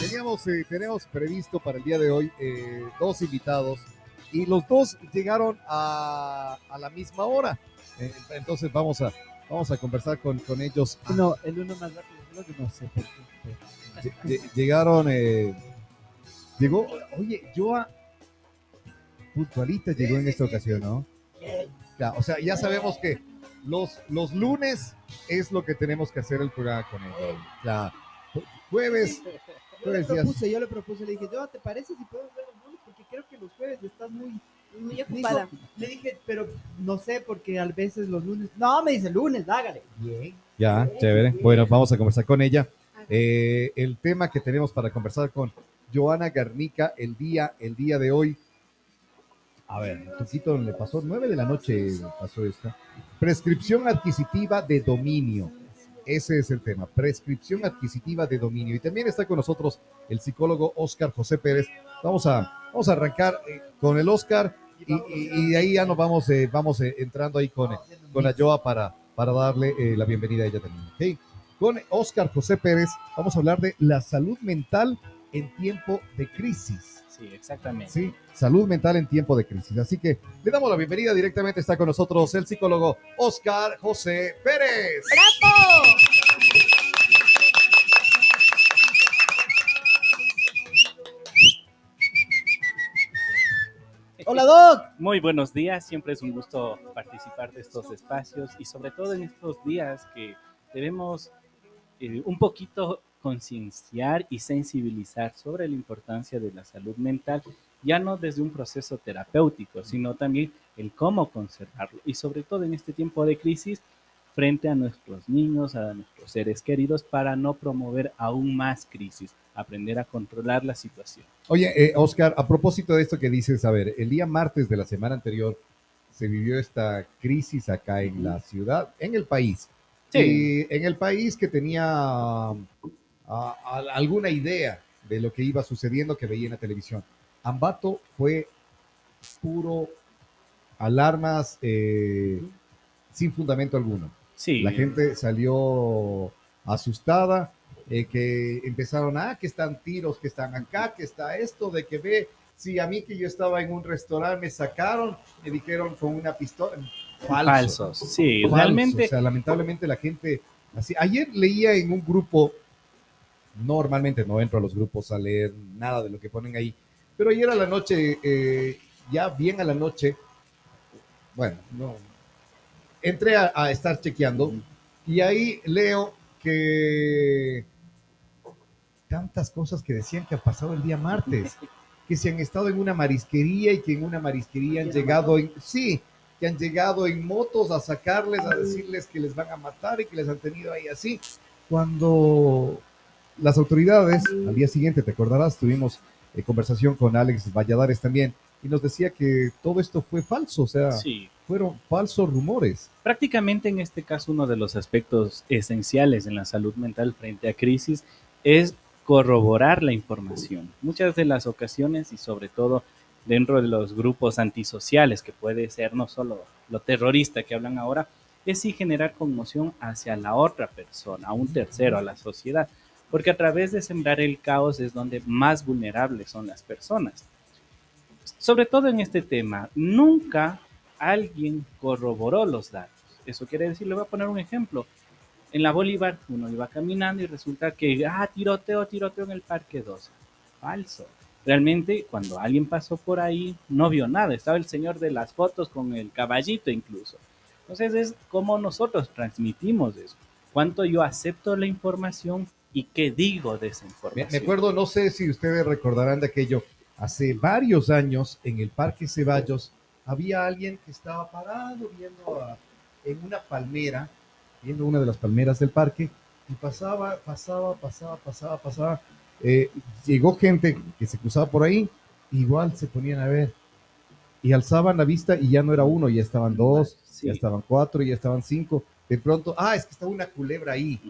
Teníamos, eh, tenemos previsto para el día de hoy eh, dos invitados y los dos llegaron a, a la misma hora. Eh, entonces vamos a, vamos a conversar con, con ellos. No, el uno más rápido, no sé Llegaron, eh, llegó, oye, Joa puntualita llegó en esta ocasión, ¿no? Ya, o sea, ya sabemos que los, los lunes es lo que tenemos que hacer el programa con él. Ya, jueves, Yo le propuse, yo le propuse, le dije, yo, ¿te parece si podemos ver los lunes? Porque creo que los jueves estás muy... Muy ocupada. Dijo- le dije, pero no sé, porque a veces los lunes... No, me dice lunes, hágale. Bien. Ya, chévere. Bueno, vamos a conversar con ella. Eh, el tema que tenemos para conversar con Joana Garnica el día, el día de hoy. A ver, Tuquito le pasó nueve de la noche, pasó esta. Prescripción adquisitiva de dominio. Ese es el tema, prescripción adquisitiva de dominio. Y también está con nosotros el psicólogo Oscar José Pérez. Vamos a, vamos a arrancar eh, con el Oscar y, y- y de ahí ya nos vamos, eh, vamos eh, entrando ahí con, con la Joa para, para darle eh, la bienvenida a ella también. ¿ok? Con Oscar José Pérez vamos a hablar de la salud mental en tiempo de crisis. Sí, exactamente. Sí, salud mental en tiempo de crisis. Así que le damos la bienvenida directamente. Está con nosotros el psicólogo Oscar José Pérez. ¡Bravo! Doc. Muy buenos días, siempre es un gusto participar de estos espacios y sobre todo en estos días que debemos eh, un poquito concienciar y sensibilizar sobre la importancia de la salud mental, ya no desde un proceso terapéutico, sino también el cómo conservarlo y sobre todo en este tiempo de crisis frente a nuestros niños, a nuestros seres queridos, para no promover aún más crisis, aprender a controlar la situación. Oye, eh, Oscar, a propósito de esto que dices, a ver, el día martes de la semana anterior se vivió esta crisis acá en la ciudad, en el país. Sí. Y en el país que tenía ah, a- alguna idea de lo que iba sucediendo que veía en la televisión. Ambato fue puro alarmas eh, sin fundamento alguno. Sí, La gente salió asustada, eh, que empezaron, ah, que están tiros, que están acá, que está esto, de que ve, si a mí que yo estaba en un restaurante me sacaron, me dijeron con una pistola. Falso. falsos. Sí, realmente O sea, lamentablemente la gente, así, ayer leía en un grupo, normalmente no entro a los grupos a leer nada de lo que ponen ahí, pero ayer a la noche, eh, ya bien a la noche, bueno, no, entré a, a estar chequeando y ahí leo que tantas cosas que decían que ha pasado el día martes, que se han estado en una marisquería y que en una marisquería han llegado en, sí, que han llegado en motos a sacarles, a decirles que les van a matar y que les han tenido ahí así, cuando las autoridades, al día siguiente, te acordarás, tuvimos eh, conversación con Alex Valladares también, y nos decía que todo esto fue falso, o sea, sí. fueron falsos rumores. Prácticamente en este caso uno de los aspectos esenciales en la salud mental frente a crisis es corroborar la información. Muchas de las ocasiones y sobre todo dentro de los grupos antisociales, que puede ser no solo lo terrorista que hablan ahora, es sí generar conmoción hacia la otra persona, a un tercero, a la sociedad, porque a través de sembrar el caos es donde más vulnerables son las personas. Sobre todo en este tema, nunca alguien corroboró los datos. Eso quiere decir, le voy a poner un ejemplo. En la Bolívar uno iba caminando y resulta que, ah, tiroteo, tiroteo en el Parque 2. Falso. Realmente, cuando alguien pasó por ahí, no vio nada. Estaba el señor de las fotos con el caballito incluso. Entonces es como nosotros transmitimos eso. Cuánto yo acepto la información y qué digo de esa información. me acuerdo, no sé si ustedes recordarán de aquello, hace varios años en el Parque Ceballos había alguien que estaba parado viendo a- en una palmera, viendo una de las palmeras del parque, y pasaba, pasaba, pasaba, pasaba, pasaba. Eh, llegó gente que se cruzaba por ahí, igual se ponían a ver, y alzaban la vista y ya no era uno, ya estaban dos, Sí. ya estaban cuatro, ya estaban cinco. De pronto, ah, es que está una culebra ahí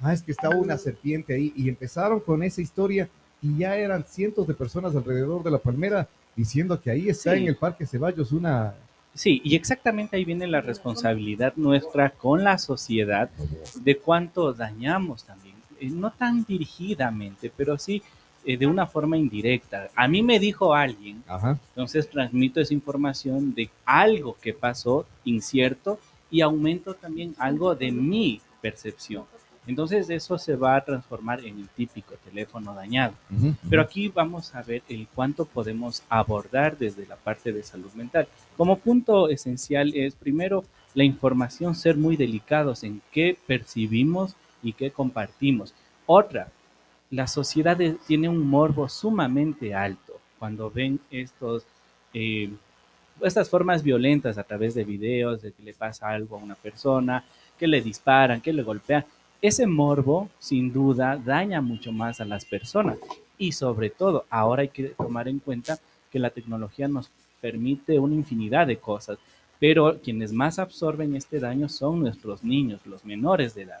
ah, es que estaba una serpiente ahí, y empezaron con esa historia, y ya eran cientos de personas alrededor de la palmera diciendo que ahí está Sí. en el Parque Ceballos una... Sí, y exactamente ahí viene la responsabilidad nuestra con la sociedad de cuánto dañamos también. eh, no tan dirigidamente, pero sí eh, de una forma indirecta. A mí me dijo alguien, Ajá. entonces transmito esa información de algo que pasó incierto y aumento también algo de mi percepción. Entonces eso se va a transformar en el típico teléfono dañado. Pero aquí vamos a ver el cuánto podemos abordar desde la parte de salud mental. Como punto esencial es primero la información, ser muy delicados en qué percibimos y qué compartimos. Otra, la sociedad tiene un morbo sumamente alto cuando ven estos, eh, estas formas violentas a través de videos, de que le pasa algo a una persona, que le disparan, que le golpean. Ese morbo, sin duda, daña mucho más a las personas. Y sobre todo, ahora hay que tomar en cuenta que la tecnología nos permite una infinidad de cosas, pero quienes más absorben este daño son nuestros niños, los menores de edad.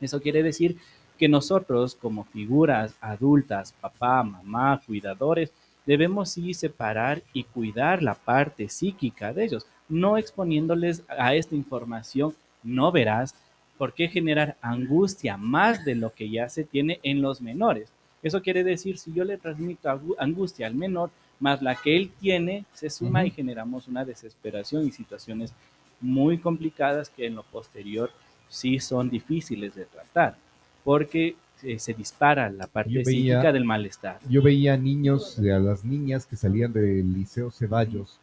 Eso quiere decir que nosotros como figuras adultas, papá, mamá, cuidadores, debemos sí separar y cuidar la parte psíquica de ellos, no exponiéndoles a esta información no verás por qué generar angustia más de lo que ya se tiene en los menores. Eso quiere decir, si yo le transmito angustia al menor, más la que él tiene, se suma y generamos una desesperación y situaciones muy complicadas que en lo posterior sí son difíciles de tratar, porque eh, se dispara la parte Yo veía- psíquica del malestar. Yo veía niños, a las niñas que salían del Liceo Ceballos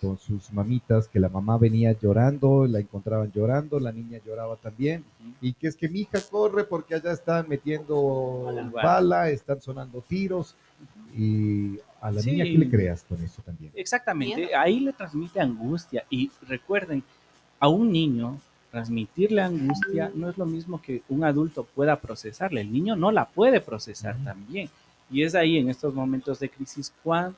con sus mamitas, que la mamá venía llorando, la encontraban llorando, la niña lloraba también, y que es que mi hija corre porque allá están metiendo Bala. bala, están sonando tiros, y a la Sí. niña, ¿qué le creas con eso también? Exactamente, ahí le transmite angustia y recuerden, a un niño transmitirle angustia no es lo mismo que un adulto pueda procesarle, el niño no la puede procesar también. Y es ahí en estos momentos de crisis cuán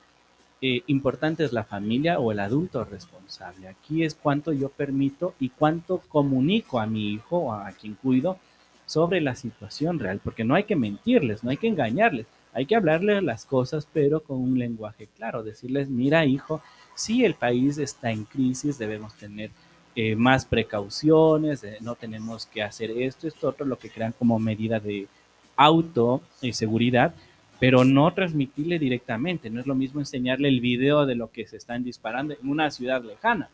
eh, importante es la familia o el adulto responsable. Aquí es cuánto yo permito y cuánto comunico a mi hijo o a quien cuido sobre la situación real, porque no hay que mentirles, no hay que engañarles, hay que hablarles las cosas, pero con un lenguaje claro, decirles, mira hijo, si el país está en crisis, debemos tener eh, más precauciones, eh, no tenemos que hacer esto, esto, otro, lo que crean como medida de auto y seguridad, pero no transmitirle directamente. No es lo mismo enseñarle el video de lo que se están disparando en una ciudad lejana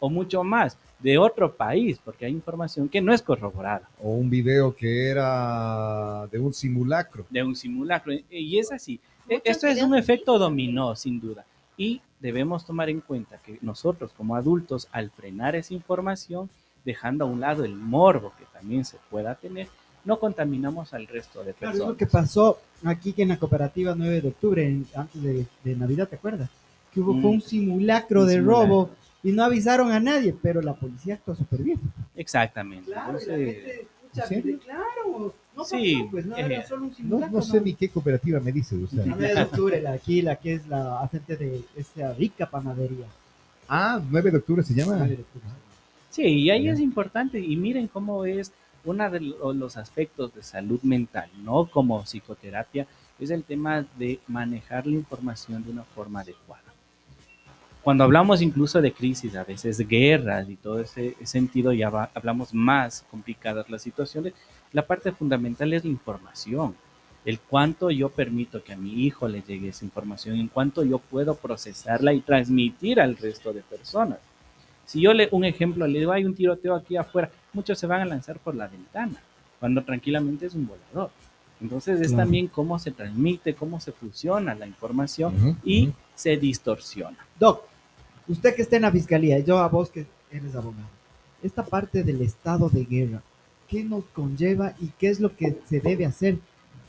o mucho más de otro país, porque hay información que no es corroborada O un video que era de un simulacro. de un simulacro. Y es así. E- Muchos Esto es un efecto dominó, sin duda. Y debemos tomar en cuenta que nosotros como adultos, al frenar esa información, dejando a un lado el morbo que también se pueda tener, no contaminamos al resto de Claro, es lo personas. que pasó aquí que en la cooperativa 9 de octubre, en- antes de, de Navidad, ¿te acuerdas? Que hubo fue Mm. un simulacro Un de simulacro. robo y no avisaron a nadie, pero la policía actuó súper bien. Exactamente. Claro, y la Entonces, gente, escucha, ¿en serio? claro, no Sí, pasó, pues no eh, era solo un No, simulacro. no sé ni qué cooperativa me dices. O sea. La 9 de octubre, la, aquí, la que es la agente de esta rica panadería. Ah, 9 de octubre se llama. 9 de octubre. Sí, y ahí Ya. es importante, y miren cómo es uno de lo- los aspectos de salud mental, no como psicoterapia, es el tema de manejar la información de una forma adecuada. Cuando hablamos incluso de crisis, a veces guerras y todo ese sentido, ya hablamos más complicadas las situaciones, la parte fundamental es la información, el cuánto yo permito que a mi hijo le llegue esa información, en cuánto yo puedo procesarla y transmitir al resto de personas. Si yo le un ejemplo, le digo, hay un tiroteo aquí afuera, muchos se van a lanzar por la ventana, cuando tranquilamente es un volador. Entonces es Claro. también cómo se transmite, cómo se fusiona la información y se distorsiona. Doc, usted que está en la fiscalía, y yo a vos que eres abogado, esta parte del estado de guerra, ¿qué nos conlleva y qué es lo que se debe hacer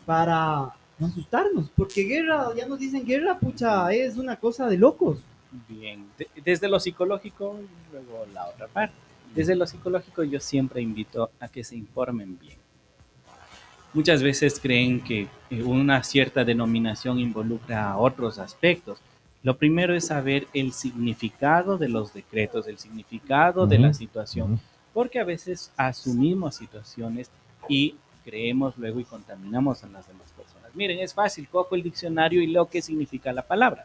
para no asustarnos? Porque guerra, ya nos dicen guerra, pucha, es una cosa de locos. Bien, de- desde lo psicológico, y luego la otra parte. Desde lo psicológico yo siempre invito a que se informen bien. Muchas veces creen que eh, una cierta denominación involucra a otros aspectos. Lo primero es saber el significado de los decretos, el significado de la situación, porque a veces asumimos situaciones y creemos luego y contaminamos a las demás personas. Miren, es fácil, cojo el diccionario y leo qué significa la palabra.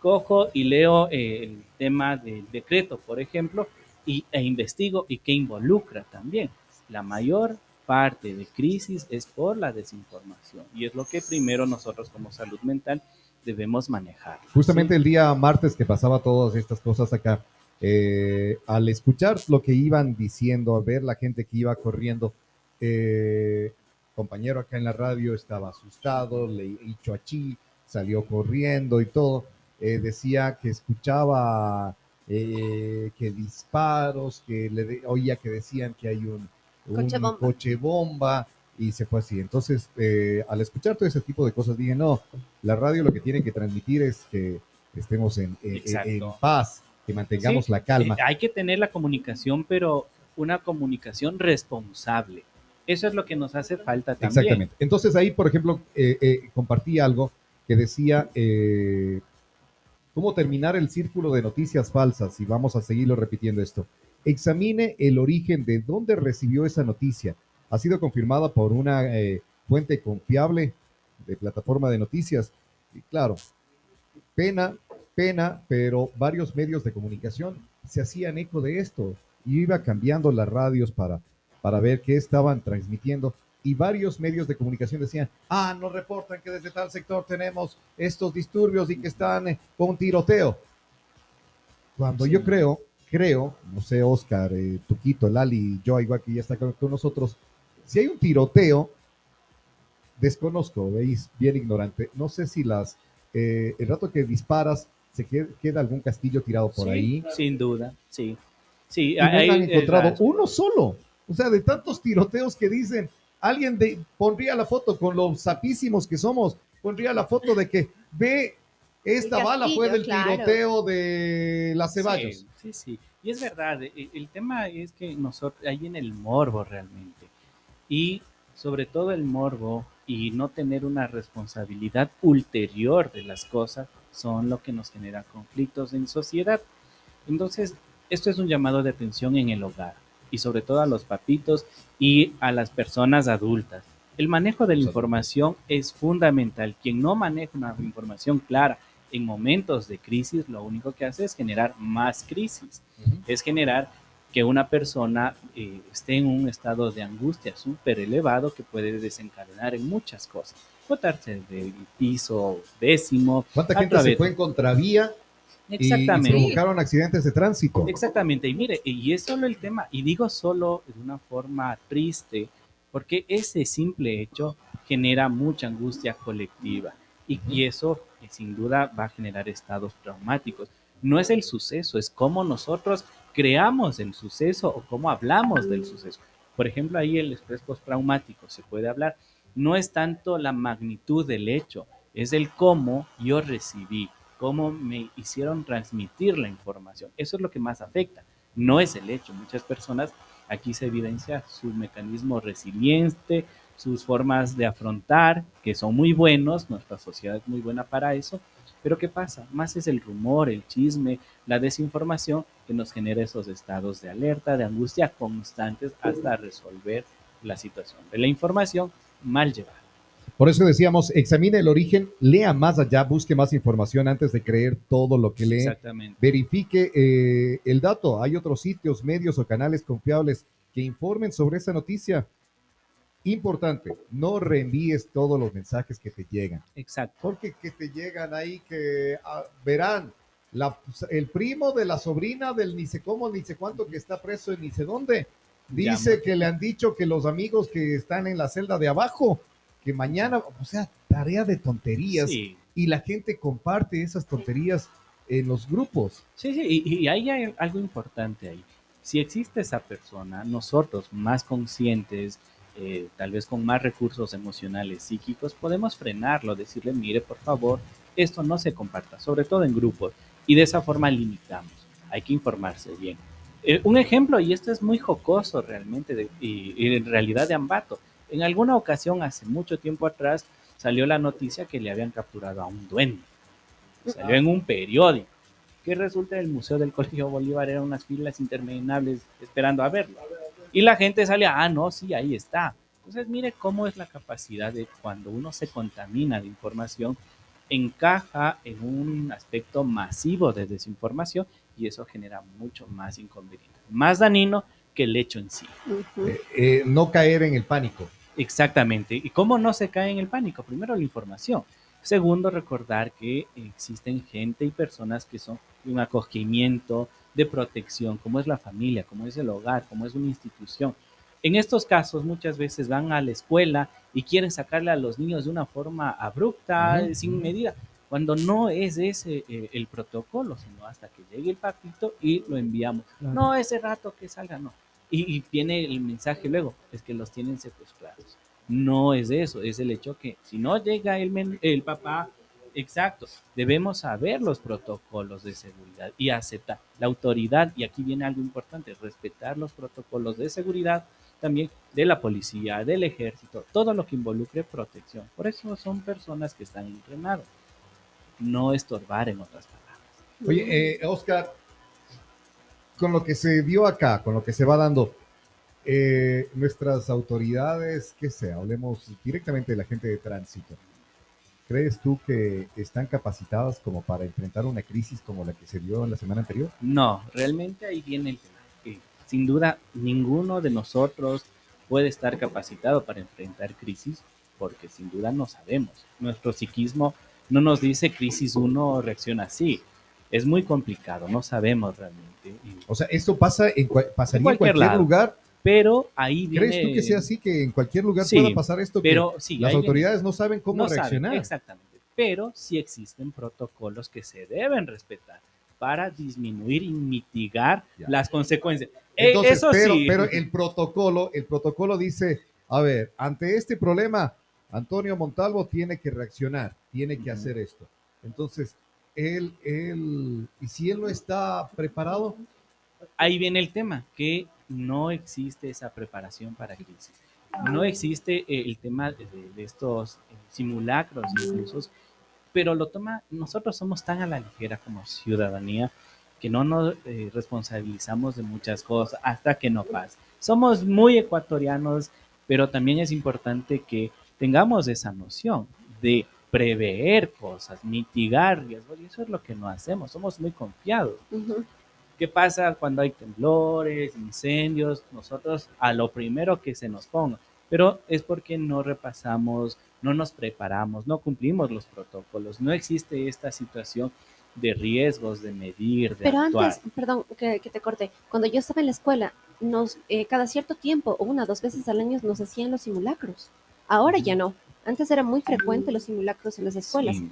Cojo y leo eh, el tema del decreto, por ejemplo, y, e investigo y qué involucra también. La mayor parte de crisis es por la desinformación y es lo que primero nosotros como salud mental debemos manejar. Justamente ¿sí? el día martes que pasaba todas estas cosas acá, eh, al escuchar lo que iban diciendo, a ver la gente que iba corriendo, eh, compañero acá en la radio estaba asustado, le dicho achí, salió corriendo y todo, eh, decía que escuchaba eh, que disparos, que le de- oía que decían que hay un, un Coche bomba. coche bomba, y se fue así. Entonces, eh, al escuchar todo ese tipo de cosas, dije, no, la radio lo que tiene que transmitir es que estemos en, paz, que mantengamos Sí, la calma. eh, hay que tener la comunicación, pero una comunicación responsable. Eso es lo que nos hace falta también. Exactamente. Entonces ahí, por ejemplo, eh, eh, compartí algo que decía eh, cómo terminar el círculo de noticias falsas y vamos a seguirlo repitiendo esto. Examine el origen de dónde recibió esa noticia. Ha sido confirmada por una eh, fuente confiable de plataforma de noticias. Y claro, pena, pena, pero varios medios de comunicación se hacían eco de esto y iba cambiando las radios para, para ver qué estaban transmitiendo y varios medios de comunicación decían, ah, nos reportan que desde tal sector tenemos estos disturbios y que están eh, con tiroteo. Cuando Sí. yo creo, creo, no sé, Oscar, eh, Tuquito, Lali, yo, igual que ya está con, con nosotros, si hay un tiroteo, desconozco, veis, bien ignorante, no sé si las, eh, el rato que disparas, se queda, queda algún castillo tirado por Sí, ahí. Sin duda, sí. Sí, y no ahí, han eh, encontrado uno solo. O sea, de tantos tiroteos que dicen, alguien de, pondría la foto con los sapísimos que somos, pondría la foto de que ve, esta bala fue del claro. tiroteo de las Ceballos. Sí, sí, sí. Y es verdad, el, el tema es que nosotros, hay en el morbo realmente. Y sobre todo el morbo y no tener una responsabilidad ulterior de las cosas son lo que nos genera conflictos en sociedad. Entonces, esto es un llamado de atención en el hogar y sobre todo a los papitos y a las personas adultas. El manejo de la información es fundamental. Quien no maneja una información clara en momentos de crisis, lo único que hace es generar más crisis. Es generar que una persona eh, esté en un estado de angustia súper elevado que puede desencadenar en muchas cosas. Botarse del piso décimo. ¿Cuánta gente se través- fue en contravía y- y, Exactamente. provocaron accidentes de tránsito? Exactamente, y mire, y es solo el tema, y digo solo de una forma triste, porque ese simple hecho genera mucha angustia colectiva, y, y eso eh, sin duda va a generar estados traumáticos. No es el suceso, es cómo nosotros creamos el suceso o cómo hablamos del suceso. Por ejemplo, ahí el estrés postraumático se puede hablar. No es tanto la magnitud del hecho, es el cómo yo recibí, cómo me hicieron transmitir la información. Eso es lo que más afecta, no es el hecho. Muchas personas aquí se evidencia su mecanismo resiliente, sus formas de afrontar, que son muy buenos, nuestra sociedad es muy buena para eso, pero ¿qué pasa? Más es el rumor, el chisme, la desinformación que nos genera esos estados de alerta, de angustia constantes hasta resolver la situación de la información mal llevada. Por eso decíamos, examine el origen, lea más allá, busque más información antes de creer todo lo que lee. Exactamente. verifique eh, el dato. Hay otros sitios, medios o canales confiables que informen sobre esa noticia. Importante, no reenvíes todos los mensajes que te llegan, Exacto. porque que te llegan ahí que ah, verán la- el primo de la sobrina del ni sé cómo, ni sé cuánto que está preso en ni sé dónde. Dice Llama. que le han dicho que los amigos que están en la celda de abajo, que mañana, o sea, tarea de tonterías. Sí, Y la gente comparte esas tonterías en los grupos. Sí, sí, y, y ahí hay algo importante ahí. Si existe esa persona, nosotros más conscientes, eh, tal vez con más recursos emocionales, psíquicos, podemos frenarlo, decirle, mire, por favor, esto no se comparta, sobre todo en grupos, y de esa forma limitamos. Hay que informarse bien. Eh, un ejemplo, y esto es muy jocoso realmente, de- y, y en realidad de Ambato. En alguna ocasión, hace mucho tiempo atrás, salió la noticia que le habían capturado a un duende. Salió en un periódico. Que resulta el Museo del Colegio Bolívar eran unas filas interminables esperando a verlo. Y la gente salía, ah, no, sí, ahí está. Entonces, mire cómo es la capacidad de cuando uno se contamina de información, encaja en un aspecto masivo de desinformación y eso genera mucho más inconveniente. Más dañino que el hecho en sí. Eh, eh, no caer en el pánico. Exactamente. ¿Y cómo no se cae en el pánico? Primero, la información. Segundo, recordar que existen gente y personas que son de un acogimiento, de protección, como es la familia, como es el hogar, como es una institución. En estos casos, muchas veces van a la escuela y quieren sacarle a los niños de una forma abrupta, sin medida, cuando no es ese eh, el protocolo, sino hasta que llegue el papito y lo enviamos. Claro. No ese rato que salga, no. Y, y viene el mensaje luego, es que los tienen secuestrados. No es eso, es el hecho que si no llega el, el papá, exacto, debemos saber los protocolos de seguridad y aceptar la autoridad, y aquí viene algo importante, respetar los protocolos de seguridad también de la policía, del ejército, todo lo que involucre protección. Por eso son personas que están entrenadas. No estorbar en otras palabras. Oye, eh, Oscar, con lo que se dio acá, con lo que se va dando, eh, nuestras autoridades, que sea, hablemos directamente de la gente de tránsito. ¿Crees tú que están capacitadas como para enfrentar una crisis como la que se dio en la semana anterior? No, realmente ahí viene el tema. sin duda, ninguno de nosotros puede estar capacitado para enfrentar crisis porque sin duda no sabemos. Nuestro psiquismo no nos dice crisis 1 reacciona así. Es muy complicado, no sabemos realmente. O sea, esto pasa en pasaría en cualquier cualquier, lado. lugar. Pero ahí viene... ¿Crees tú que sea así, que en cualquier lugar Sí, pueda pasar esto? que Pero sí, las viene- autoridades no saben cómo no saben, reaccionar. exactamente. Pero sí existen protocolos que se deben respetar para disminuir y mitigar Ya. las consecuencias. Eh, Entonces, eso pero, sí. pero el protocolo, el protocolo dice, a ver, ante este problema, Antonio Montalvo tiene que reaccionar, tiene que hacer esto. Entonces, él, él, y si él no está preparado, ahí viene el tema, que no existe esa preparación para crisis. No existe eh, el tema de, estos eh, simulacros incluso, pero lo toma, nosotros somos tan a la ligera como ciudadanía que no nos eh, responsabilizamos de muchas cosas hasta que no pase. Somos muy ecuatorianos, pero también es importante que tengamos esa noción de prever cosas, mitigar riesgos, y eso es lo que no hacemos, somos muy confiados. ¿Qué pasa cuando hay temblores, incendios? Nosotros a lo primero que se nos ponga, pero es porque no repasamos, no nos preparamos, no cumplimos los protocolos, no existe esta situación de riesgos, de medir, de Pero actuar. antes, perdón que, que te corte, cuando yo estaba en la escuela, nos, eh, cada cierto tiempo, una o dos veces al año, nos hacían los simulacros. Ahora ya no. Antes era muy frecuente los simulacros en las escuelas. Sí.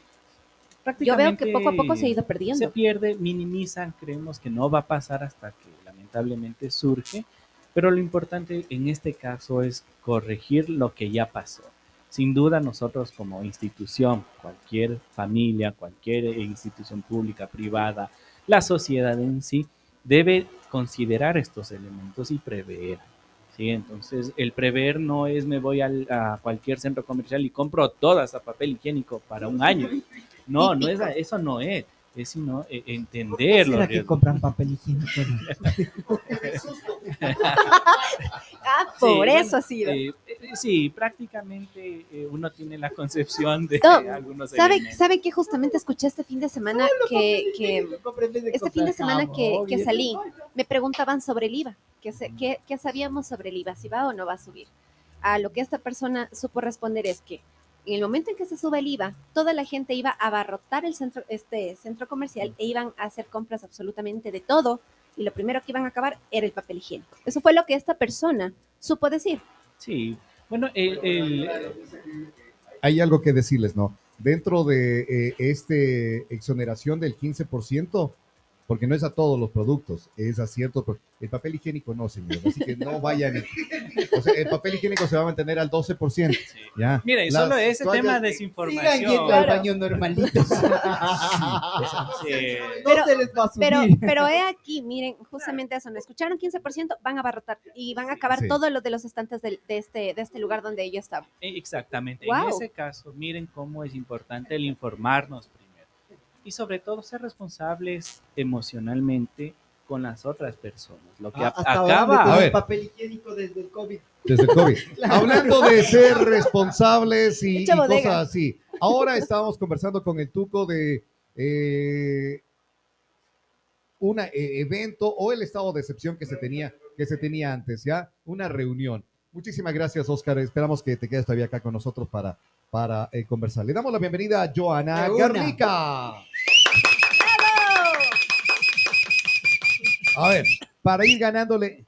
Yo veo que poco a poco se ha ido Se perdiendo. pierde, minimizan, creemos que no va a pasar hasta que lamentablemente surge, pero lo importante en este caso es corregir lo que ya pasó. Sin duda nosotros como institución, cualquier familia, cualquier institución pública, privada, la sociedad en sí, debe considerar estos elementos y prever. ¿Sí? Entonces, el prever no es me voy al- a cualquier centro comercial y compro todas a papel higiénico para un año. No, no es, eso no es. Es sino eh, ¿Por qué entender los será que compran papel higiénico? Ah, Sí, por bueno, eso ha sido. eh, eh, sí, prácticamente eh, uno tiene la concepción de No, algunos ¿Sabe. ¿Sabe que justamente escuché este fin de semana que, que este fin de semana que, que salí, me preguntaban sobre el IVA, que, se- que, que sabíamos sobre el IVA, si va o no va a subir. A lo que esta persona supo responder es que en el momento en que se sube el IVA, toda la gente iba a abarrotar el centro, este centro comercial e iban a hacer compras absolutamente de todo y lo primero que iban a acabar era el papel higiénico. Eso fue lo que esta persona supo decir. Sí, bueno, el, el- hay algo que decirles, ¿no? Dentro de eh, este exoneración del 15%, porque no es a todos los productos, es a ciertos. El papel higiénico no, señor. Así que no vayan. O sea, el papel higiénico se va a mantener al 12%. sí. Ya. Mira, y Las solo ese toallas- tema de Sigan desinformación. yendo al baño normalito. sí. no Pero- se les va a subir. Pero, pero he aquí, miren, justamente eso, ¿no? Escucharon 15%, van a abarrotar y van a acabar Sí. todo lo de los estantes del- de, este, de este lugar donde yo estaba. Eh, Exactamente. En Guau. ese caso, miren cómo es importante el informarnos. Y sobre todo ser responsables emocionalmente con las otras personas. Lo que Ah, acaba... el papel higiénico desde el COVID. Desde el COVID. Hablando de ser responsables y, cosas así. Ahora estábamos conversando con el Tuco de eh, un evento o el estado de excepción que se tenía que se tenía antes, ¿ya? Una reunión. Muchísimas gracias, Oscar. Esperamos que te quedes todavía acá con nosotros para, para eh, conversar. Le damos la bienvenida a Joana Garnica. A ver, para ir ganándole.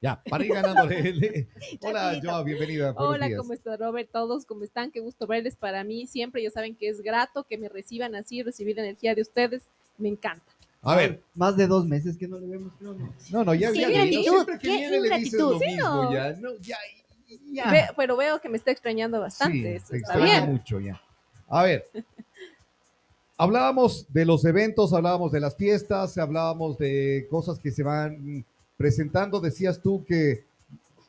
Ya, para ir ganándole. Hola, Joa, bienvenida. Hola, ¿cómo estás, Robert? Todos, ¿cómo están? Qué gusto verles para mí. Siempre, ya saben que es grato que me reciban así, recibir la energía de ustedes. Me encanta. A ver. Más de dos meses que no le vemos, no. No, no, ya, ya, ya siempre que viene le dices lo mismo, ya, no, ya, ya. pero veo que me está extrañando bastante. Sí, extraña mucho ya. A ver, hablábamos de los eventos, hablábamos de las fiestas, hablábamos de cosas que se van presentando. Decías tú que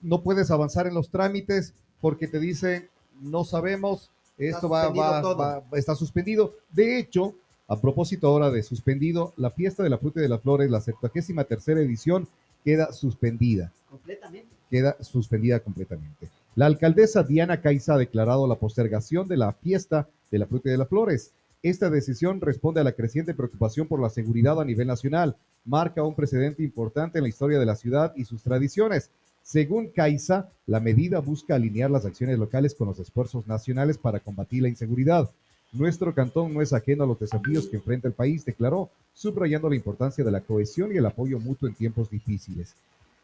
no puedes avanzar en los trámites porque te dicen no sabemos, esto va, va, va, está suspendido. De hecho, a propósito ahora de suspendido, la fiesta de la fruta y de las flores, la 73 tercera edición, queda suspendida. Completamente. Queda suspendida completamente. La alcaldesa Diana Caiza ha declarado la postergación de la fiesta de la fruta y de las flores. Esta decisión responde a la creciente preocupación por la seguridad a nivel nacional. Marca un precedente importante en la historia de la ciudad y sus tradiciones. Según Caiza, la medida busca alinear las acciones locales con los esfuerzos nacionales para combatir la inseguridad. Nuestro cantón no es ajeno a los desafíos que enfrenta el país, declaró, subrayando la importancia de la cohesión y el apoyo mutuo en tiempos difíciles.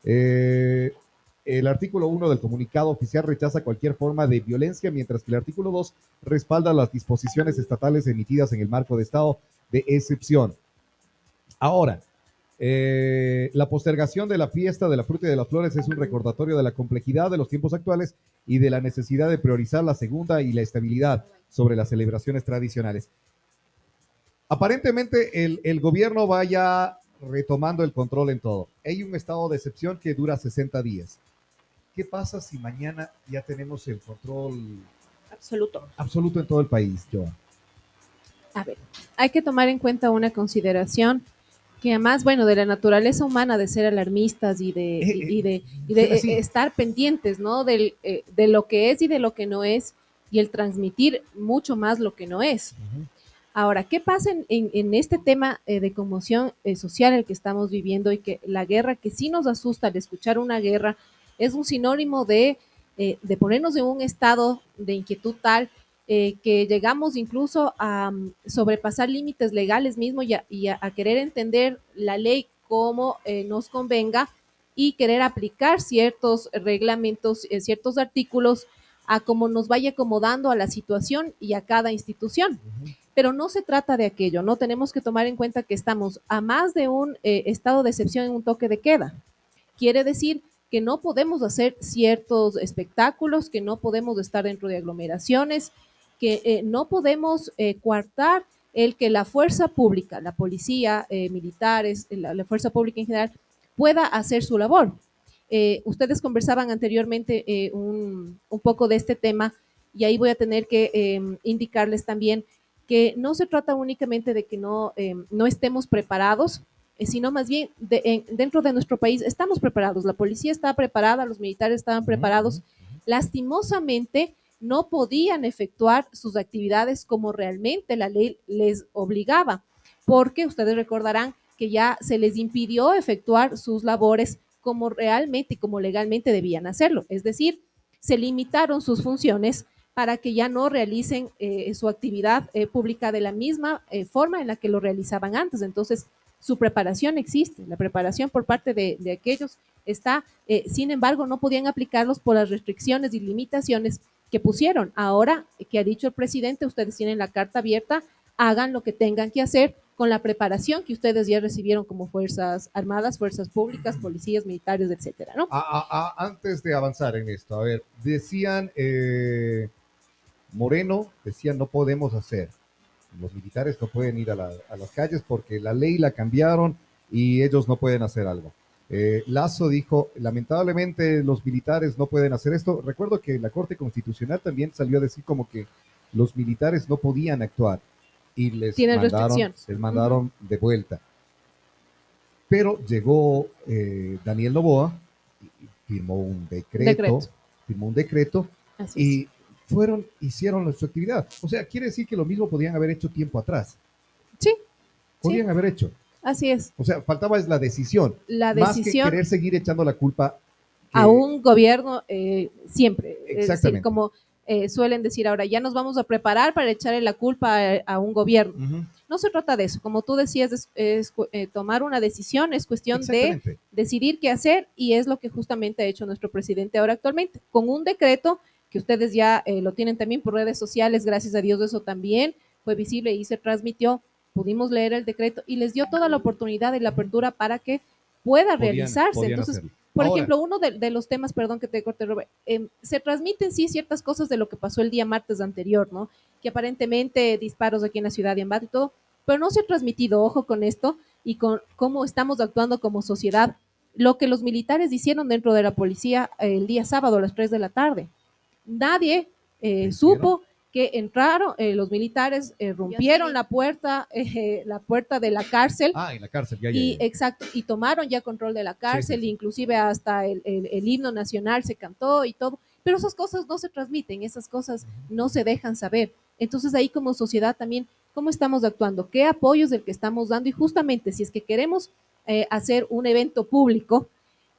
Eh, el artículo 1 del comunicado oficial rechaza cualquier forma de violencia, mientras que el artículo 2 respalda las disposiciones estatales emitidas en el marco de estado de excepción. Ahora, eh, la postergación de la fiesta de la fruta y de las flores es un recordatorio de la complejidad de los tiempos actuales y de la necesidad de priorizar la segunda y la estabilidad sobre las celebraciones tradicionales. Aparentemente el, gobierno vaya retomando el control en todo. Hay un estado de excepción que dura 60 días. ¿Qué pasa si mañana ya tenemos el control absoluto, absoluto en todo el país, Joa? A ver, hay que tomar en cuenta una consideración que además, bueno, de la naturaleza humana de ser alarmistas y de, y, de, y de eh, estar pendientes, ¿no? Del, eh, de lo que es y de lo que no es, y el transmitir mucho más lo que no es. Ahora, ¿qué pasa en, en, este tema eh, de conmoción eh, social el que estamos viviendo y que la guerra, que sí nos asusta al escuchar una guerra, es un sinónimo de, eh, de ponernos en un estado de inquietud tal que llegamos incluso a mm, sobrepasar límites legales mismos y, a, querer entender la ley como nos convenga y querer aplicar ciertos reglamentos, ciertos artículos a cómo nos vaya acomodando a la situación y a cada institución. Pero no se trata de aquello, no tenemos que tomar en cuenta que estamos a más de un eh, estado de excepción en un toque de queda. Quiere decir que no podemos hacer ciertos espectáculos, que no podemos estar dentro de aglomeraciones, que eh, no podemos eh, coartar el que la fuerza pública, la policía, militares, la fuerza pública en general, pueda hacer su labor. Eh, ustedes conversaban anteriormente eh, un, poco de este tema y ahí voy a tener que em, indicarles también que no se trata únicamente de que no, em, no estemos preparados, eh, sino más bien dentro de nuestro país estamos preparados. La policía estaba preparada, los militares estaban preparados. Lastimosamente, no podían efectuar sus actividades como realmente la ley les obligaba, porque ustedes recordarán que ya se les impidió efectuar sus labores como realmente y como legalmente debían hacerlo. Es decir, se limitaron sus funciones para que ya no realicen eh, su actividad eh, pública de la misma eh, forma en la que lo realizaban antes. Entonces, su preparación existe, la preparación por parte de, aquellos está, sin embargo, no podían aplicarlos por las restricciones y limitaciones que pusieron. Ahora que ha dicho el presidente, ustedes tienen la carta abierta, hagan lo que tengan que hacer con la preparación que ustedes ya recibieron como fuerzas armadas, fuerzas públicas, policías, militares, etcétera, ¿no? antes de avanzar en esto, a ver, decían eh, Moreno, decían no podemos hacer, los militares no pueden ir a, las calles porque la ley la cambiaron y ellos no pueden hacer algo. Eh, Lazo dijo, lamentablemente los militares no pueden hacer esto. Recuerdo que la Corte Constitucional también salió a decir como que los militares no podían actuar y les mandaron, les mandaron de vuelta. Pero llegó eh, Daniel Novoa, y firmó un decreto, firmó un decreto y fueron, hicieron su actividad. O sea, quiere decir que lo mismo podían haber hecho tiempo atrás. Sí. Podían haber hecho. Así es. O sea, faltaba es la decisión. La decisión. Más que querer seguir echando la culpa. A un gobierno eh, siempre. Exactamente. Es decir, como eh, suelen decir ahora, ya nos vamos a preparar para echarle la culpa a, un gobierno. No se trata de eso. Como tú decías, es, eh, tomar una decisión, es cuestión de decidir qué hacer y es lo que justamente ha hecho nuestro presidente ahora actualmente, con un decreto que ustedes ya lo tienen también por redes sociales, gracias a Dios eso también fue visible y se transmitió pudimos leer el decreto y les dio toda la oportunidad y la apertura para que pueda realizarse. Entonces, por ejemplo, uno de, los temas, perdón que te corte, Robert, em, se transmiten sí ciertas cosas de lo que pasó el día martes anterior, ¿no? Que aparentemente disparos aquí en la ciudad de Ambato y todo, pero no se ha transmitido, ojo con esto, y con cómo estamos actuando como sociedad, lo que los militares hicieron dentro de la policía el día sábado a las 3 de la tarde. Nadie eh, supo que entraron eh, los militares, eh, rompieron la puerta, eh, la puerta de la cárcel. Ah, en la cárcel, ya, y, Exacto, y tomaron ya control de la cárcel, inclusive hasta el, el, himno nacional se cantó y todo, pero esas cosas no se transmiten, esas cosas no se dejan saber. Entonces ahí como sociedad también, ¿cómo estamos actuando? ¿Qué apoyo es el que estamos dando? Y justamente si es que queremos hacer un evento público,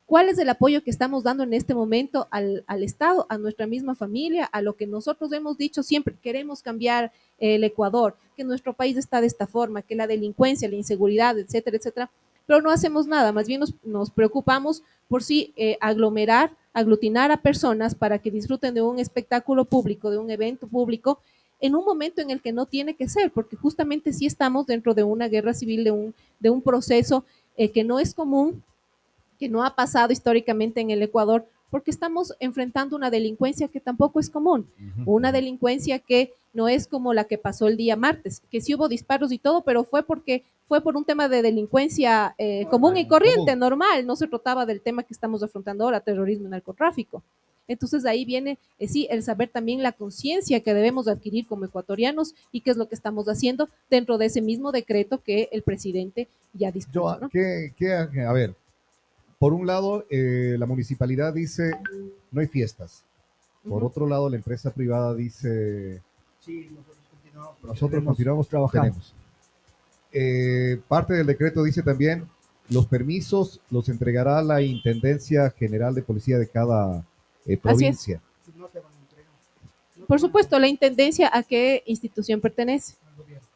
¿Cuál es el apoyo que estamos dando en este momento al, Estado, a nuestra misma familia, a lo que nosotros hemos dicho siempre? Queremos cambiar el Ecuador, que nuestro país está de esta forma, que la delincuencia, la inseguridad, etcétera, etcétera, pero no hacemos nada, más bien nos, preocupamos por sí eh, aglomerar, aglutinar a personas para que disfruten de un espectáculo público, de un evento público, en un momento en el que no tiene que ser, porque justamente sí estamos dentro de una guerra civil, de un, de un proceso eh, que no es común, que no ha pasado históricamente en el Ecuador, porque estamos enfrentando una delincuencia que tampoco es común, una delincuencia que no es como la que pasó el día martes, que sí hubo disparos y todo, pero fue porque fue por un tema de delincuencia eh, común y corriente, normal, no se trataba del tema que estamos afrontando ahora, terrorismo y narcotráfico. Entonces ahí viene, eh, sí, el saber también la conciencia que debemos adquirir como ecuatorianos y qué es lo que estamos haciendo dentro de ese mismo decreto que el presidente ya dispuso. a ver, por un lado, eh, la municipalidad dice no hay fiestas. Por otro lado, la empresa privada dice sí, nosotros continuamos, nosotros continuamos trabajando. Eh, parte del decreto dice también los permisos los entregará la Intendencia General de Policía de cada eh, provincia. Por supuesto, la Intendencia a qué institución pertenece.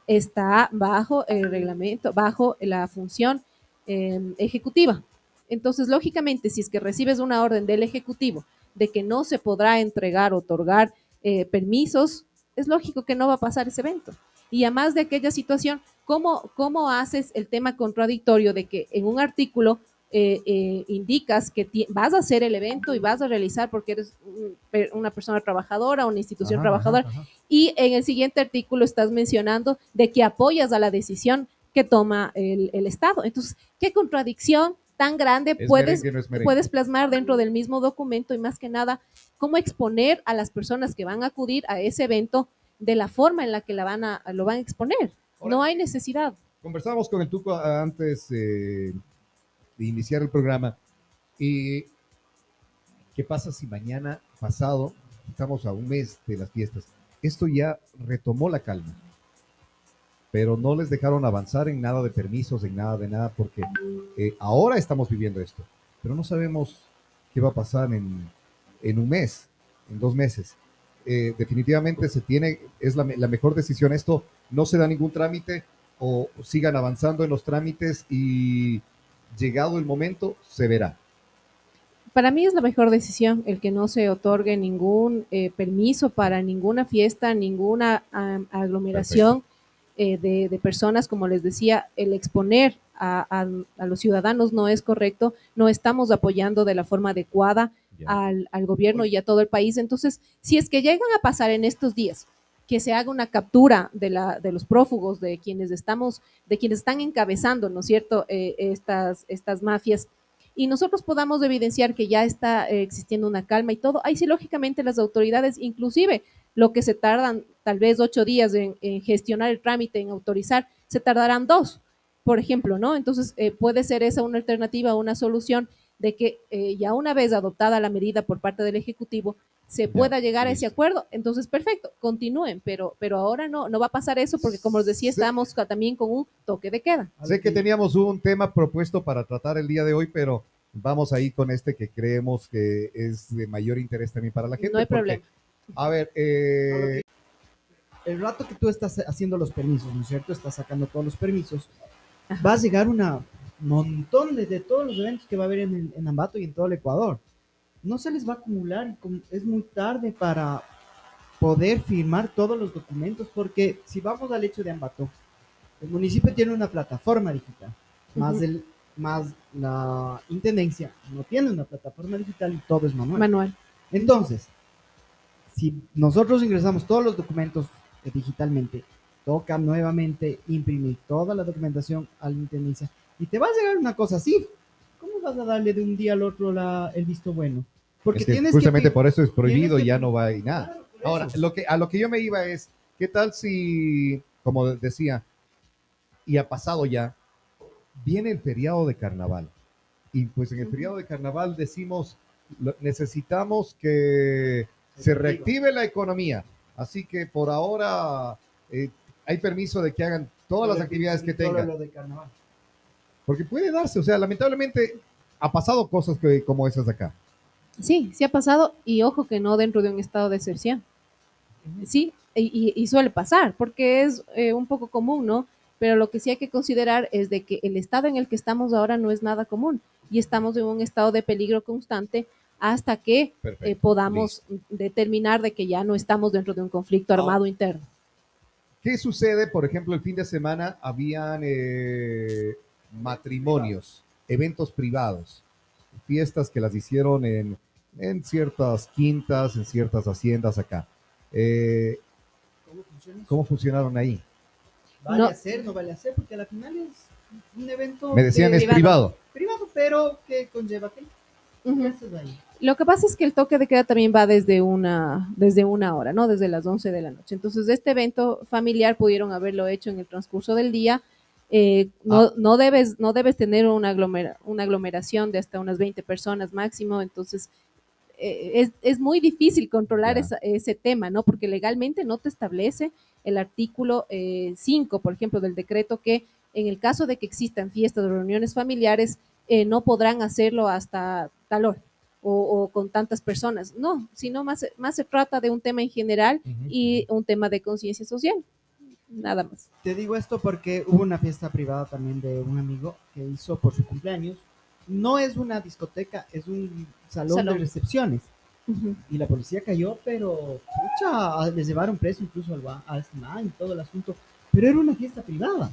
Está bajo el reglamento, bajo la función ejecutiva. Entonces, lógicamente, si es que recibes una orden del Ejecutivo de que no se podrá entregar, otorgar eh, permisos, es lógico que no va a pasar ese evento. Y además de aquella situación, ¿cómo, cómo haces el tema contradictorio de que en un artículo eh, eh, indicas que vas a hacer el evento y vas a realizar porque eres una persona trabajadora, una institución trabajadora, y en el siguiente artículo estás mencionando de que apoyas a la decisión que toma el, el Estado. Entonces, ¿qué contradicción tan grande puedes, puedes plasmar dentro del mismo documento y más que nada cómo exponer a las personas que van a acudir a ese evento de la forma en la que la van a, lo van a exponer. no hay necesidad. Conversábamos con el Tuco antes de iniciar el programa y ¿qué pasa si mañana pasado, estamos a un mes de las fiestas, esto ya retomó la calma? Pero no les dejaron avanzar en nada de permisos, en nada de nada, porque eh, ahora estamos viviendo esto, pero no sabemos qué va a pasar en, un mes, en dos meses. Eh, definitivamente se tiene, es la, la, mejor decisión. Esto no se da ningún trámite o sigan avanzando en los trámites y llegado el momento se verá. Para mí es la mejor decisión el que no se otorgue ningún eh, permiso para ninguna fiesta, ninguna aglomeración. Eh, de, personas, como les decía, el exponer a, los ciudadanos no es correcto, no estamos apoyando de la forma adecuada al, gobierno y a todo el país. Entonces, si es que llegan a pasar en estos días que se haga una captura de, la, de los prófugos, de quienes estamos, de quienes están encabezando, ¿no es cierto?, eh, estas, estas mafias, y nosotros podamos evidenciar que ya está eh, existiendo una calma y todo, ahí sí, lógicamente, las autoridades, inclusive lo que se tardan tal vez ocho días en, gestionar el trámite, en autorizar, se tardarán dos, por ejemplo, ¿no? Entonces, eh, puede ser esa una alternativa, una solución de que eh, ya una vez adoptada la medida por parte del Ejecutivo, se pueda llegar a ese acuerdo, entonces perfecto, continúen, pero, pero ahora no, no va a pasar eso porque como os decía, estamos también con un toque de queda. Sé que teníamos un tema propuesto para tratar el día de hoy, pero vamos ahí con este que creemos que es de mayor interés también para la gente. No hay problema. A ver, eh... el rato que tú estás haciendo los permisos, ¿no es cierto? Estás sacando todos los permisos, va a llegar un montón de, todos los eventos que va a haber en, en Ambato y en todo el Ecuador no se les va a acumular, es muy tarde para poder firmar todos los documentos, porque si vamos al hecho de Ambato, el municipio tiene una plataforma digital, más, más la intendencia no tiene una plataforma digital y todo es manual. Manual. Entonces, si nosotros ingresamos todos los documentos eh, digitalmente, toca nuevamente imprimir toda la documentación a la intendencia y te va a llegar una cosa así, ¿cómo vas a darle de un día al otro la, el visto bueno? Porque tienes justamente por eso es prohibido y ya no va y nada. Ahora, lo que, a lo que yo me iba es, ¿qué tal si, como decía, y ha pasado ya, viene el feriado de carnaval? Y pues en el feriado de carnaval decimos, necesitamos que se reactive la economía. Así que por ahora eh, hay permiso de que hagan todas las actividades que tengan. Porque puede darse, o sea, lamentablemente ha pasado cosas que, como esas de acá. Sí, sí ha pasado y ojo que no dentro de un estado de excepción. Sí, y, suele pasar porque es eh, un poco común, ¿no? Pero lo que sí hay que considerar es de que el estado en el que estamos ahora no es nada común y estamos en un estado de peligro constante hasta que eh, podamos determinar de que ya no estamos dentro de un conflicto armado interno. ¿Qué sucede? Por ejemplo, el fin de semana habían eh, matrimonios, eventos privados, fiestas que las hicieron en, ciertas quintas, en ciertas haciendas acá. Eh, ¿Cómo, funcionaron ahí? Vale hacer, no vale hacer, porque al final es un evento. Me decían es privado. Privado, pero que conlleva Lo que pasa es que el toque de queda también va desde una, desde una hora, ¿no? Desde las 11 de la noche. Entonces, este evento familiar pudieron haberlo hecho en el transcurso del día eh, no, ah. no, debes, no debes tener una, una aglomeración de hasta unas 20 personas máximo, entonces eh, es, es, muy difícil controlar ese tema, ¿no? Porque legalmente no te establece el artículo 5, eh, por ejemplo, del decreto que en el caso de que existan fiestas o reuniones familiares, no podrán hacerlo hasta tal hora. O, con tantas personas. No, sino más, más se trata de un tema en general y un tema de conciencia social nada más. Te digo esto porque hubo una fiesta privada también de un amigo que hizo por su cumpleaños. No es una discoteca, es un salón, de recepciones. Y la policía cayó, pero pucha, les llevaron preso incluso al, al y todo el asunto. Pero era una fiesta privada.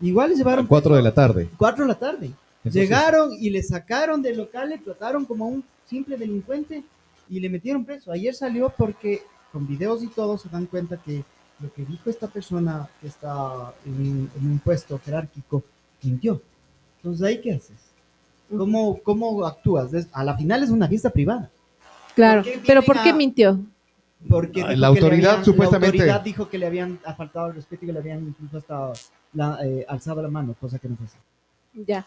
Igual les llevaron. A cuatro de la tarde. Cuatro de la tarde. Llegaron y le sacaron del local, le trataron como un simple delincuente y le metieron preso. Ayer salió porque con videos y todo se dan cuenta que lo que dijo esta persona que está en, un puesto jerárquico mintió. Entonces, ¿ahí qué haces? ¿Cómo, cómo actúas? a la final es una fiesta privada. Claro, pero ¿por qué mintió? Porque la autoridad supuestamente... La autoridad dijo que le habían faltado el respeto y que le habían incluso hasta eh, alzado la mano, cosa que no fue así. Ya.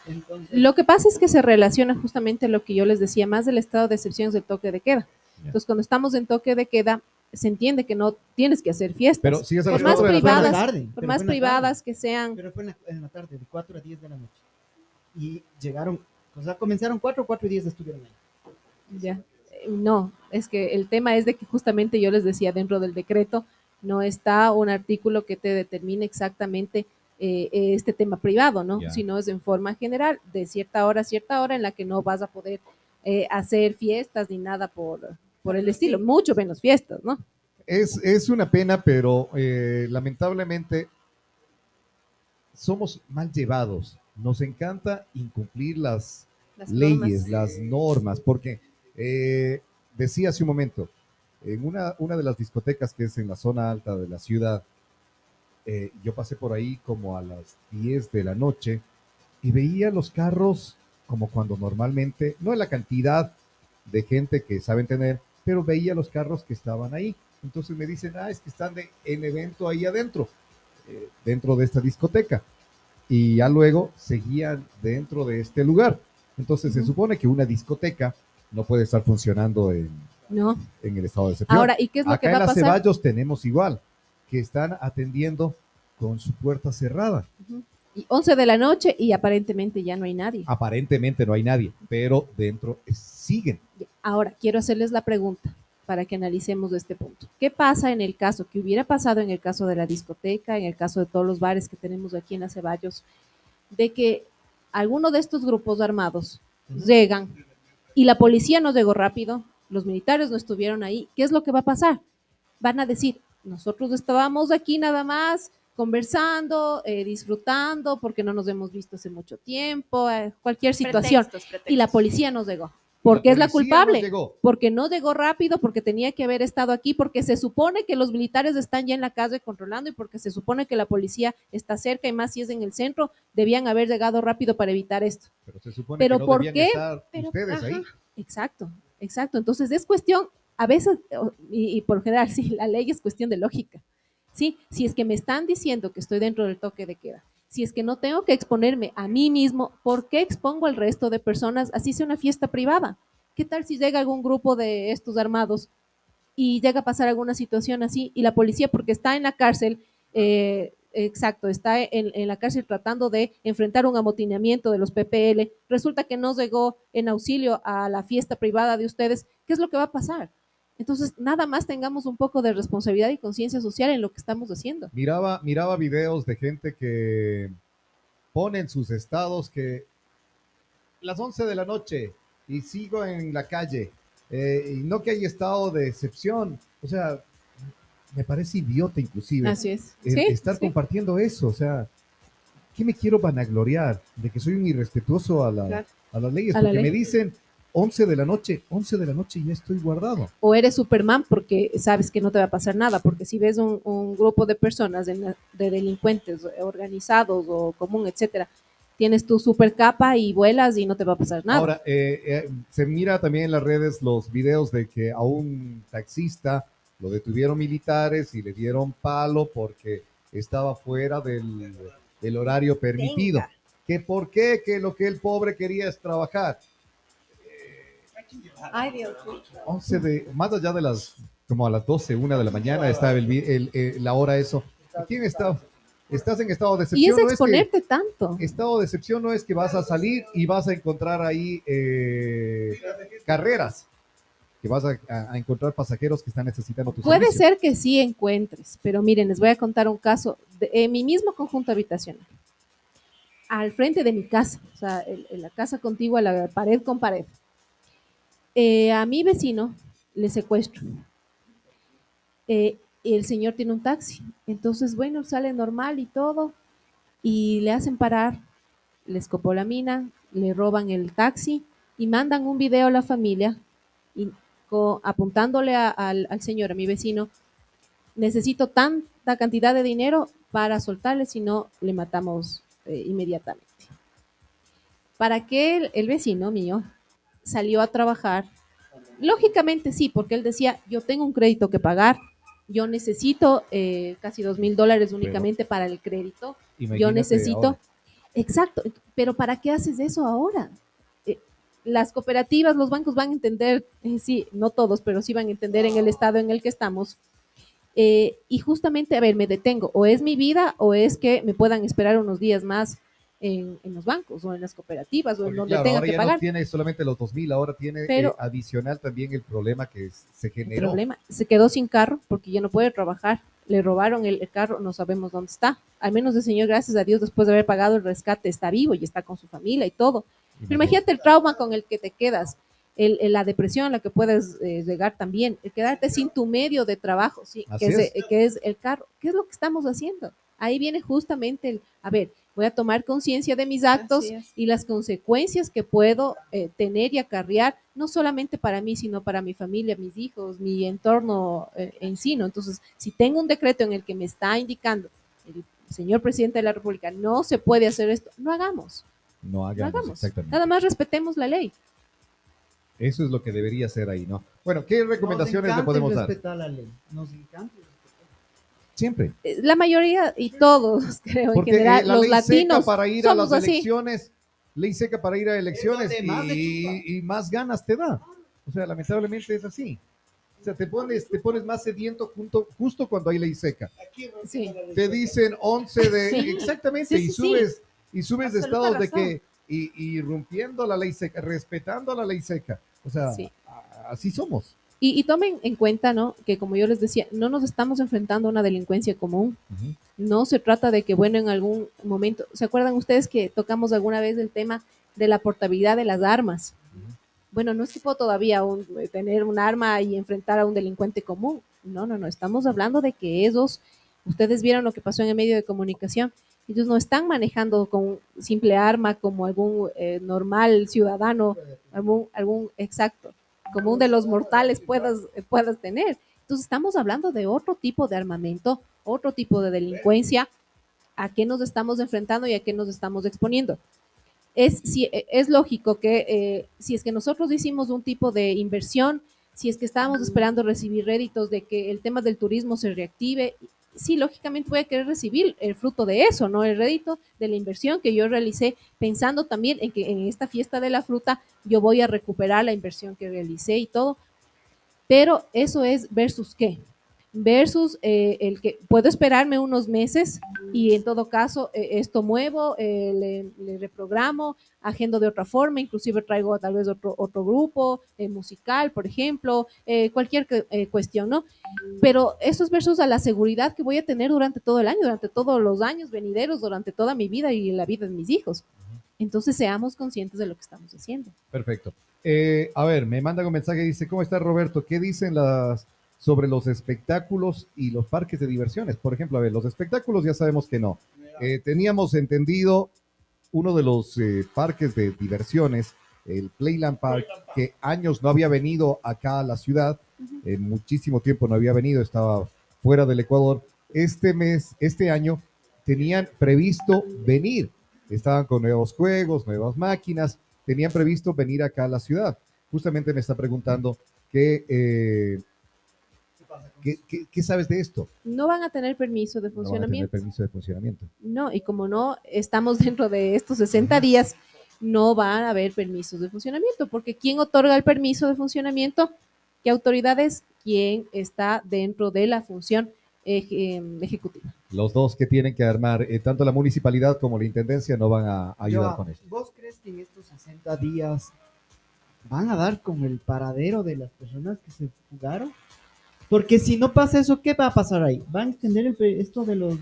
lo que pasa es que se relaciona justamente a lo que yo les decía, más del estado de excepción del toque de queda. Entonces, cuando estamos en toque de queda, se entiende que no tienes que hacer fiestas. Pero si por más privadas, por más privadas que sean. Pero fue en la, tarde, de 4 a 10 de la noche. Y llegaron, o sea, comenzaron 4, 4 y 10 estuvieron ahí. Ya. Eh, no, es que el tema es de que justamente yo les decía dentro del decreto no está un artículo que te determine exactamente eh, este tema privado, ¿no? Sino es en forma general, de cierta hora a cierta hora en la que no vas a poder eh, hacer fiestas ni nada por, por el estilo, mucho menos fiestas, ¿no? Es, una pena, pero eh, lamentablemente somos mal llevados. Nos encanta incumplir las, leyes, las normas, porque eh, decía hace un momento, en una, una de las discotecas que es en la zona alta de la ciudad, eh, yo pasé por ahí como a las 10 de la noche y veía los carros como cuando normalmente, no en la cantidad de gente que saben tener, pero veía los carros que estaban ahí. Entonces me dicen, ah, es que están en evento ahí adentro, eh, dentro de esta discoteca. Y ya luego seguían dentro de este lugar. Entonces se supone que una discoteca no puede estar funcionando en, No. En el estado de excepción. Ahora, ¿y qué es lo que va a pasar? en las Ceballos tenemos igual, que están atendiendo con su puerta cerrada. Y 11 de la noche y aparentemente ya no hay nadie. Aparentemente no hay nadie, pero dentro siguen. Ahora, quiero hacerles la pregunta para que analicemos este punto. ¿Qué pasa en el caso que hubiera pasado en el caso de la discoteca, en el caso de todos los bares que tenemos aquí en Aceballos, de que alguno de estos grupos armados llegan y la policía no llegó rápido, los militares no estuvieron ahí? ¿Qué es lo que va a pasar? Van a decir, nosotros estábamos aquí nada más conversando, eh, disfrutando, porque no nos hemos visto hace mucho tiempo, eh, cualquier situación. Y la policía nos llegó porque es la culpable, porque no llegó rápido, porque tenía que haber estado aquí, porque se supone que los militares están ya en la calle controlando y porque se supone que la policía está cerca y más si es en el centro, debían haber llegado rápido para evitar esto. Pero se supone que no ¿por qué? Estar ustedes ahí. Exacto, exacto. Entonces es cuestión, a veces, y, y por general, sí, la ley es cuestión de lógica. Sí, si es que me están diciendo que estoy dentro del toque de queda, si es que no tengo que exponerme a mí mismo, ¿por qué expongo al resto de personas así sea una fiesta privada? ¿Qué tal si llega algún grupo de estos armados y llega a pasar alguna situación así y la policía, porque está en la cárcel, eh, exacto, está en, en, la cárcel tratando de enfrentar un amotinamiento de los PPL, resulta que no llegó en auxilio a la fiesta privada de ustedes, ¿qué es lo que va a pasar? Entonces, nada más tengamos un poco de responsabilidad y conciencia social en lo que estamos haciendo. Miraba, miraba videos de gente que pone en sus estados que las 11 de la noche y sigo en la calle. Eh, y no que haya estado de excepción. O sea, me parece idiota inclusive. Así es. estar compartiendo eso. O sea, ¿qué me quiero vanagloriar? De que soy un irrespetuoso a, la, a las leyes. porque me dicen, 11 de la noche, 11 de la noche y ya estoy guardado. O eres Superman porque sabes que no te va a pasar nada, porque si ves un, grupo de personas, de, delincuentes organizados o común, etcétera, tienes tu super capa y vuelas y no te va a pasar nada. Ahora, eh, eh, se mira también en las redes los videos de que a un taxista lo detuvieron militares y le dieron palo porque estaba fuera del, horario permitido. ¿Que ¿Por qué? Que lo que el pobre quería es trabajar. Ay, Dios. 11 de, más allá de las, como a las 12, 1 de la mañana, está el, la hora eso. ¿Quién está? Estás en estado de excepción. Y es exponerte tanto. Estado de excepción no es que vas a salir y vas a encontrar ahí eh, carreras, que vas a, encontrar pasajeros que están necesitando tu Puede ser que sí encuentres, pero miren, les voy a contar un caso de, en mi mismo conjunto habitacional. Al frente de mi casa, o sea, en la casa contigua, la pared con pared eh, a mi vecino le secuestro. Eh, el señor tiene un taxi. Entonces, bueno, sale normal y todo. Y le hacen parar, le escopó la mina, le roban el taxi y mandan un video a la familia y, apuntándole al, señor, a mi vecino, necesito tanta cantidad de dinero para soltarle, si no, le matamos eh, inmediatamente. Para que el vecino mío salió a trabajar. Lógicamente sí, porque él decía, yo tengo un crédito que pagar, yo necesito eh, casi dos mil dólares únicamente para el crédito, yo necesito... Exacto, pero ¿para qué haces eso ahora? Eh, las cooperativas, los bancos van a entender, eh, sí, no todos, pero sí van a entender en el estado en el que estamos. y justamente, a ver, me detengo, o es mi vida o es que me puedan esperar unos días más en, los bancos o en las cooperativas o en donde tenga que pagar. No tiene solamente los 2.000, ahora tiene eh, adicional también el problema que se generó. El problema, se quedó sin carro porque ya no puede trabajar. Le robaron el, carro, no sabemos dónde está. Al menos el señor, gracias a Dios, después de haber pagado el rescate, está vivo y está con su familia y todo. Pero imagínate el trauma con el que te quedas. El, la depresión a la que puedes eh, llegar también, el quedarte sin tu medio de trabajo, sí, que es, que es, el carro. ¿Qué es lo que estamos haciendo? Ahí viene justamente el, a ver, voy a tomar conciencia de mis actos y las consecuencias que puedo eh, tener y acarrear, no solamente para mí, sino para mi familia, mis hijos, mi entorno eh, en sí. ¿no? Entonces, si tengo un decreto en el que me está indicando el señor presidente de la República, no se puede hacer esto, no hagamos. No hagamos, Nada más respetemos la ley. Eso es lo que debería ser ahí, ¿no? Bueno, ¿qué recomendaciones le podemos dar? Respetar la ley. Nos encanta Siempre. Eh, la mayoría y todos, creo, en general, la los ley latinos. Seca para ir a las elecciones, ley seca para ir a elecciones y, más ganas te da. O sea, lamentablemente es así. O sea, te pones, te pones más sediento junto, justo cuando hay ley seca. Sí. Te dicen 11 de... Exactamente, y subes, y subes de estados de que... Y, y, rompiendo la ley seca, respetando la ley seca. O sea, así somos. Y, tomen en cuenta, ¿no? Que como yo les decía, no nos estamos enfrentando a una delincuencia común. No se trata de que, bueno, en algún momento, ¿se acuerdan ustedes que tocamos alguna vez el tema de la portabilidad de las armas? Bueno, no es tipo todavía un, eh, tener un arma y enfrentar a un delincuente común. No, no, no. Estamos hablando de que esos, ustedes vieron lo que pasó en el medio de comunicación. Ellos no están manejando con simple arma como algún eh, normal ciudadano, algún, algún exacto común de los mortales puedas, puedas tener. Entonces estamos hablando de otro tipo de armamento, otro tipo de delincuencia, a qué nos estamos enfrentando y a qué nos estamos exponiendo. Es, si, es lógico que eh, si es que nosotros hicimos un tipo de inversión, si es que estábamos esperando recibir réditos de que el tema del turismo se reactive sí, lógicamente voy a querer recibir el fruto de eso, ¿no? El rédito de la inversión que yo realicé, pensando también en que en esta fiesta de la fruta yo voy a recuperar la inversión que realicé y todo. Pero eso es versus qué? Versus eh, el que puedo esperarme unos meses y en todo caso eh, esto muevo, eh, le, reprogramo, agendo de otra forma, inclusive traigo tal vez otro, otro grupo musical, por ejemplo, cualquier cuestión, ¿no? Pero eso es versus a la seguridad que voy a tener durante todo el año, durante todos los años venideros, durante toda mi vida y la vida de mis hijos. Entonces seamos conscientes de lo que estamos haciendo. Perfecto. a ver, me manda un mensaje, dice, ¿cómo está Roberto? ¿Qué dicen las sobre los espectáculos y los parques de diversiones. Por ejemplo, a ver, los espectáculos ya sabemos que no. Eh, teníamos entendido uno de los eh, parques de diversiones, el Playland Park, que años no había venido acá a la ciudad, en muchísimo tiempo no había venido, estaba fuera del Ecuador. Este mes, este año, tenían previsto venir. Estaban con nuevos juegos, nuevas máquinas, tenían previsto venir acá a la ciudad. Justamente me está preguntando que eh, ¿Qué, sabes de esto? No van a tener permiso de funcionamiento. No permiso de funcionamiento. No, y como no estamos dentro de estos 60 días, no van a haber permisos de funcionamiento, porque ¿quién otorga el permiso de funcionamiento? ¿Qué autoridades? ¿Quién está dentro de la función em, ejecutiva? Los dos que tienen que armar, eh, tanto la municipalidad como la intendencia, no van a ayudar con eso. ¿Vos crees que en estos 60 días van a dar con el paradero de las personas que se fugaron? Porque si no pasa eso, ¿qué va a pasar ahí? ¿Van a extender esto de los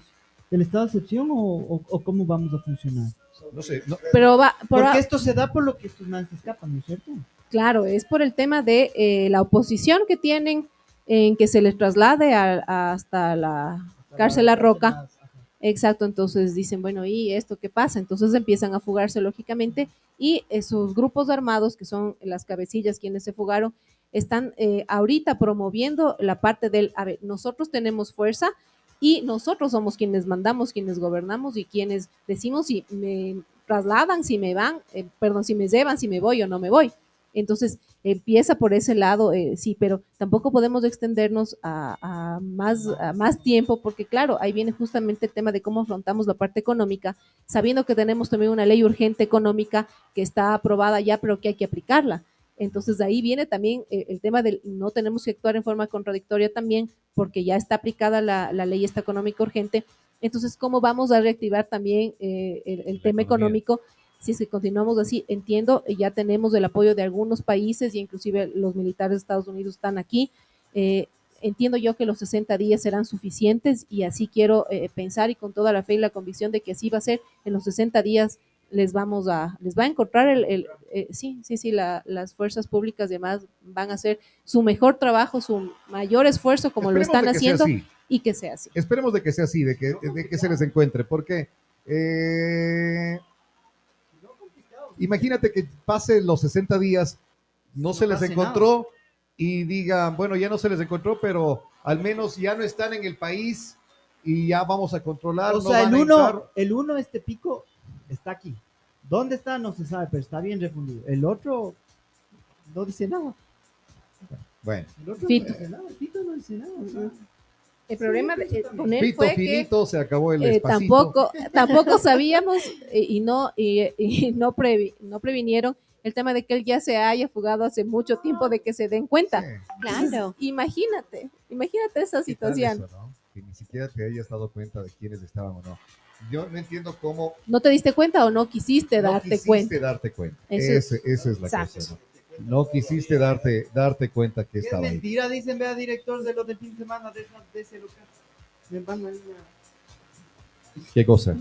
del estado de excepción o, cómo vamos a funcionar? No sé. Pero va, Porque esto se da por lo que estos manes escapan, ¿no es cierto? Claro, es por el tema de eh, la oposición que tienen en que se les traslade hasta la cárcel La Roca. Exacto, entonces dicen, bueno, ¿y esto qué pasa? Entonces empiezan a fugarse lógicamente y esos grupos armados, que son las cabecillas quienes se fugaron, están eh, ahorita promoviendo la parte del, a ver, nosotros tenemos fuerza y nosotros somos quienes mandamos, quienes gobernamos y quienes decimos si me trasladan, si me van, eh, perdón, si me llevan, si me voy o no me voy. Entonces, empieza por ese lado, eh, sí, pero tampoco podemos extendernos a, más, a más tiempo, porque claro, ahí viene justamente el tema de cómo afrontamos la parte económica, sabiendo que tenemos también una ley urgente económica que está aprobada ya, pero que hay que aplicarla. Entonces, de ahí viene también eh, el tema de no tenemos que actuar en forma contradictoria también, porque ya está aplicada la, ley esta económica urgente. Entonces, ¿cómo vamos a reactivar también eh, el, tema económico? Si es que continuamos así, entiendo, ya tenemos el apoyo de algunos países y inclusive los militares de Estados Unidos están aquí. Eh, entiendo yo que los 60 días serán suficientes y así quiero pensar y con toda la fe y la convicción de que así va a ser en los 60 días les vamos a, les va a encontrar el, eh, sí, sí, sí, las fuerzas públicas y demás van a hacer su mejor trabajo, su mayor esfuerzo como lo están haciendo y que sea así. Esperemos de que sea así, de que, de que se les encuentre, porque eh, imagínate que pase los 60 días, no, se les encontró y digan, bueno, ya no se les encontró, pero al menos ya no están en el país y ya vamos a controlar. O sea, el uno, el uno, este pico, está aquí. ¿Dónde está? No se sabe, pero está bien refundido. El otro no dice nada. Bueno. El otro no dice nada. Fito no dice nada. el problema de, con él fue finito, que se acabó el eh, tampoco, tampoco sabíamos eh, y no y, no, previ, no previnieron el tema de que él ya se haya fugado hace mucho tiempo de que se den cuenta. Claro. Imagínate, imagínate esa situación. Que ni siquiera te hayas dado cuenta de quiénes estaban o no. Yo no entiendo cómo. ¿No te diste cuenta o no quisiste no darte quisiste cuenta? darte cuenta. Ese, esa es la cosa. ¿no? no quisiste darte, darte cuenta que estaba Es mentira, dicen, vea, director de los de fin de semana de, de ese local. Me van a ir a- ¿Qué cosa?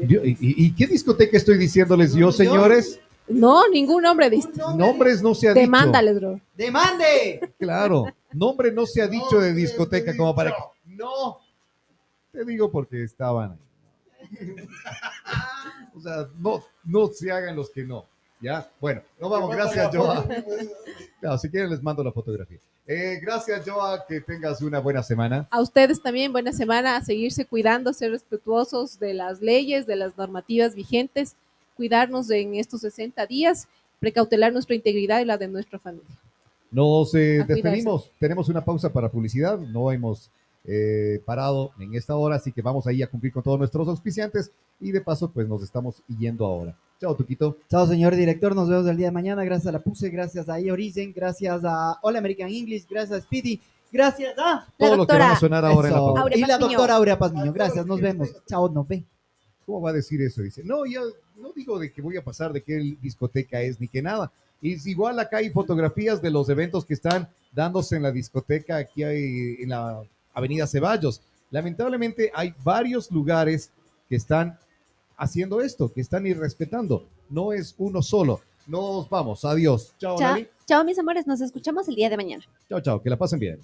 Yo- ¿Y, qué discoteca estoy diciéndoles yo, señores? No, ningún nombre diste. Nombres no se ha dicho. Demándales, bro. ¡Demande! Claro, nombre no se ha dicho de discoteca como para que... No, te digo porque estaban ahí. O sea, no, no se hagan los que no. ¿Ya? Bueno, no vamos, gracias, Joa. Claro, si quieren les mando la fotografía. Eh, gracias, Joa, que tengas una buena semana. A ustedes también, buena semana, a seguirse cuidando, ser respetuosos de las leyes, de las normativas vigentes, cuidarnos en estos 60 días, precautelar nuestra integridad y la de nuestra familia. Nos eh, despedimos, tenemos una pausa para publicidad, no hemos eh, parado en esta hora, así que vamos ahí a cumplir con todos nuestros auspiciantes y de paso pues nos estamos yendo ahora. Chao, Tuquito. Chao, señor director. Nos vemos el día de mañana. Gracias a la PUSE, gracias a Origen, gracias a All American English, gracias a Speedy, gracias a. Todo lo que va a sonar ahora en la. Aurea y la doctora Aurea Pazmiño. Gracias, nos vemos. Chao, nos ve. ¿Cómo va a decir eso? Dice, no, yo no digo de que voy a pasar de qué discoteca es ni que nada. Es igual acá hay fotografías de los eventos que están dándose en la discoteca aquí hay, en la Avenida Ceballos. Lamentablemente hay varios lugares que están haciendo esto, que están irrespetando. No es uno solo. Nos vamos. Adiós. Chao, Chao, chao, mis amores. Nos escuchamos el día de mañana. Chao, chao. Que la pasen bien.